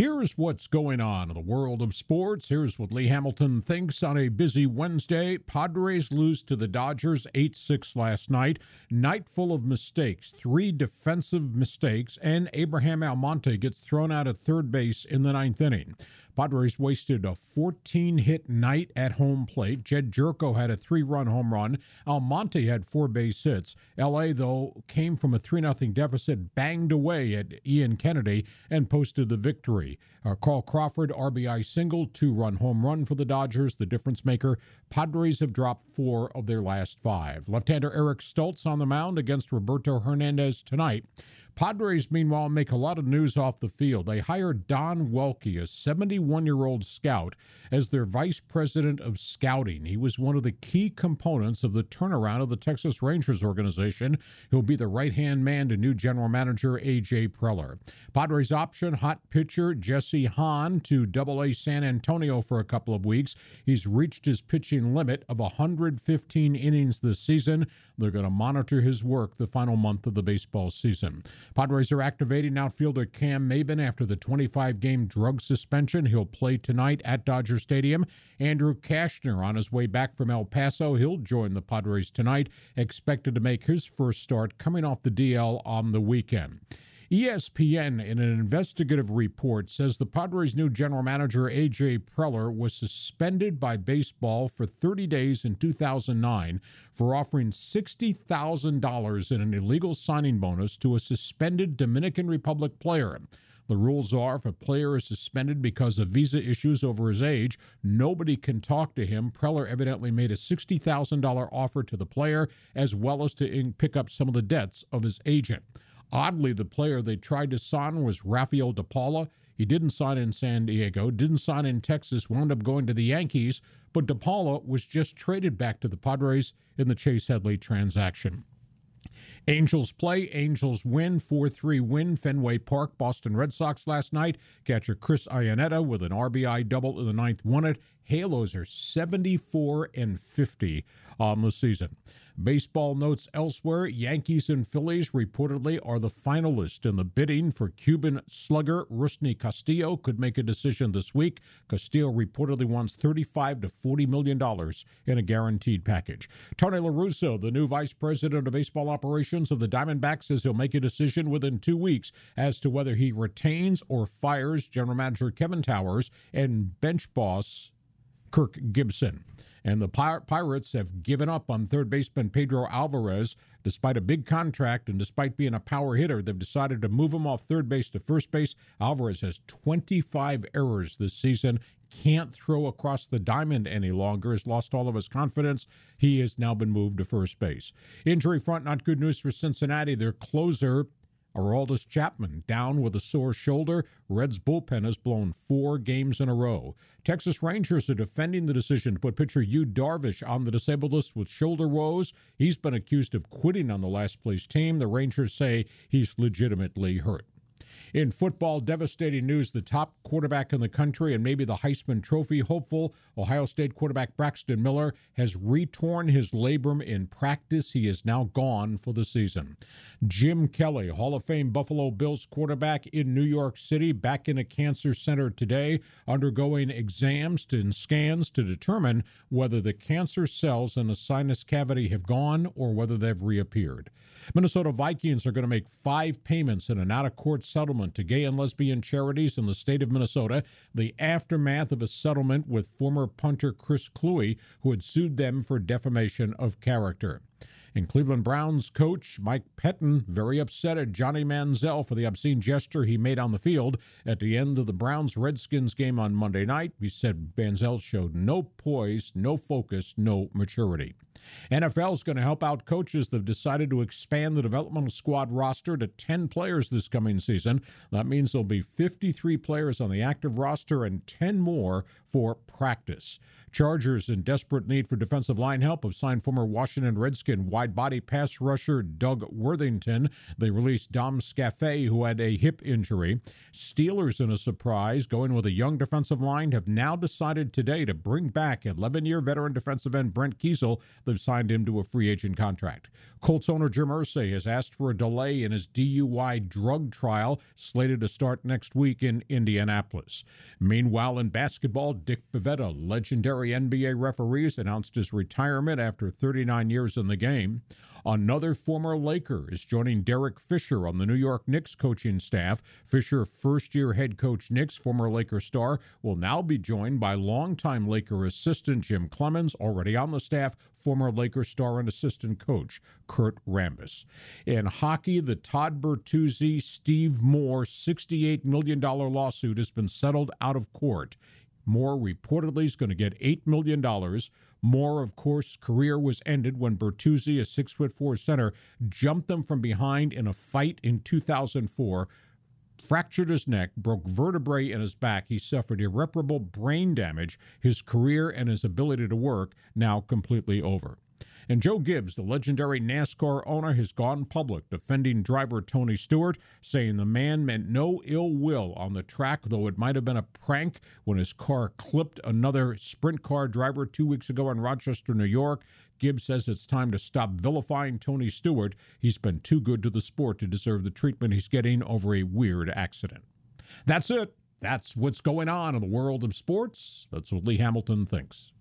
Here's what's going on in the world of sports. Here's what Lee Hamilton thinks on a busy Wednesday. Padres lose to the Dodgers 8 6 last night. Night full of mistakes, three defensive mistakes, and Abraham Almonte gets thrown out at third base in the ninth inning. Padres wasted a 14 hit night at home plate. Jedd Gyorko had a three run home run. Almonte had four base hits. LA, though, came from a 3 0 deficit, banged away at Ian Kennedy, and posted the victory. Uh, Carl Crawford, RBI single, two run home run for the Dodgers, the difference maker. Padres have dropped four of their last five. Left hander Eric Stults on the mound against Roberto Hernandez tonight. Padres, meanwhile, make a lot of news off the field. They hired Don Welke, a 71 year old scout, as their vice president of scouting. He was one of the key components of the turnaround of the Texas Rangers organization. He'll be the right hand man to new general manager A.J. Preller. Padres option hot pitcher Jesse Hahn to Double A San Antonio for a couple of weeks. He's reached his pitching limit of 115 innings this season. They're going to monitor his work the final month of the baseball season. Padres are activating outfielder Cam Maybin after the 25 game drug suspension. He'll play tonight at Dodger Stadium. Andrew Cashner on his way back from El Paso. He'll join the Padres tonight, expected to make his first start coming off the DL on the weekend. ESPN, in an investigative report, says the Padres' new general manager, A.J. Preller, was suspended by baseball for 30 days in 2009 for offering $60,000 in an illegal signing bonus to a suspended Dominican Republic player. The rules are if a player is suspended because of visa issues over his age, nobody can talk to him. Preller evidently made a $60,000 offer to the player as well as to pick up some of the debts of his agent. Oddly, the player they tried to sign was Rafael DePaula. He didn't sign in San Diego, didn't sign in Texas, wound up going to the Yankees, but DePaula was just traded back to the Padres in the Chase Headley transaction. Angels play, Angels win, 4 3 win, Fenway Park, Boston Red Sox last night. Catcher Chris Iannetta with an RBI double in the ninth won it. Halos are 74 and 50 on the season. Baseball notes elsewhere Yankees and Phillies reportedly are the finalists in the bidding for Cuban slugger Rusney Castillo. Could make a decision this week. Castillo reportedly wants 35 to 40 million dollars in a guaranteed package. Tony La Russa, the new vice president of baseball operations of the Diamondbacks, says he'll make a decision within two weeks as to whether he retains or fires general manager Kevin Towers and bench boss Kirk Gibson. And the Pirates have given up on third baseman Pedro Alvarez. Despite a big contract and despite being a power hitter, they've decided to move him off third base to first base. Alvarez has 25 errors this season. Can't throw across the diamond any longer, has lost all of his confidence. He has now been moved to first base. Injury front, not good news for Cincinnati. Their closer, Aroldis Chapman down with a sore shoulder. Reds bullpen has blown four games in a row. Texas Rangers are defending the decision to put pitcher Yu Darvish on the disabled list with shoulder woes. He's been accused of quitting on the last place team. The Rangers say he's legitimately hurt. In football, devastating news the top quarterback in the country and maybe the Heisman Trophy hopeful, Ohio State quarterback Braxton Miller, has retorn his labrum in practice. He is now gone for the season. Jim Kelly, Hall of Fame Buffalo Bills quarterback in New York City, back in a cancer center today, undergoing exams and scans to determine whether the cancer cells in the sinus cavity have gone or whether they've reappeared. Minnesota Vikings are going to make five payments in an out of court settlement to gay and lesbian charities in the state of Minnesota, the aftermath of a settlement with former punter Chris Kluwe, who had sued them for defamation of character. And Cleveland Browns coach Mike Pettine very upset at Johnny Manziel for the obscene gesture he made on the field at the end of the Browns Redskins game on Monday night. He said Manziel showed no poise, no focus, no maturity. NFL is going to help out coaches that have decided to expand the developmental squad roster to 10 players this coming season. That means there'll be 53 players on the active roster and 10 more for practice. Chargers in desperate need for defensive line help have signed former Washington Redskin wide body pass rusher Doug Worthington. They released Dom Scafé, who had a hip injury. Steelers, in a surprise, going with a young defensive line, have now decided today to bring back 11 year veteran defensive end Brett Keisel. They've signed him to a free agent contract. Colts owner Jim Irsay has asked for a delay in his DUI drug trial, slated to start next week in Indianapolis. Meanwhile, in basketball, Dick Bavetta, legendary NBA referee, has announced his retirement after 39 years in the game. Another former Laker is joining Derek Fisher on the New York Knicks coaching staff. Fisher, first year head coach Knicks, former Laker star, will now be joined by longtime Laker assistant Jim Cleamons, already on the staff, former Laker star and assistant coach Kurt Rambis. In hockey, the Todd Bertuzzi Steve Moore $68 million lawsuit has been settled out of court. Moore reportedly is going to get $8 million. Moore, of course, career was ended when Bertuzzi, a six foot four center, jumped them from behind in a fight in 2004 fractured his neck, broke vertebrae in his back. He suffered irreparable brain damage. His career and his ability to work now completely over. And Joe Gibbs, the legendary NASCAR owner, has gone public defending driver Tony Stewart, saying the man meant no ill will on the track, though it might have been a prank when his car clipped another sprint car driver two weeks ago in Rochester, New York. Gibbs says it's time to stop vilifying Tony Stewart. He's been too good to the sport to deserve the treatment he's getting over a weird accident. That's it. That's what's going on in the world of sports. That's what Lee Hamilton thinks.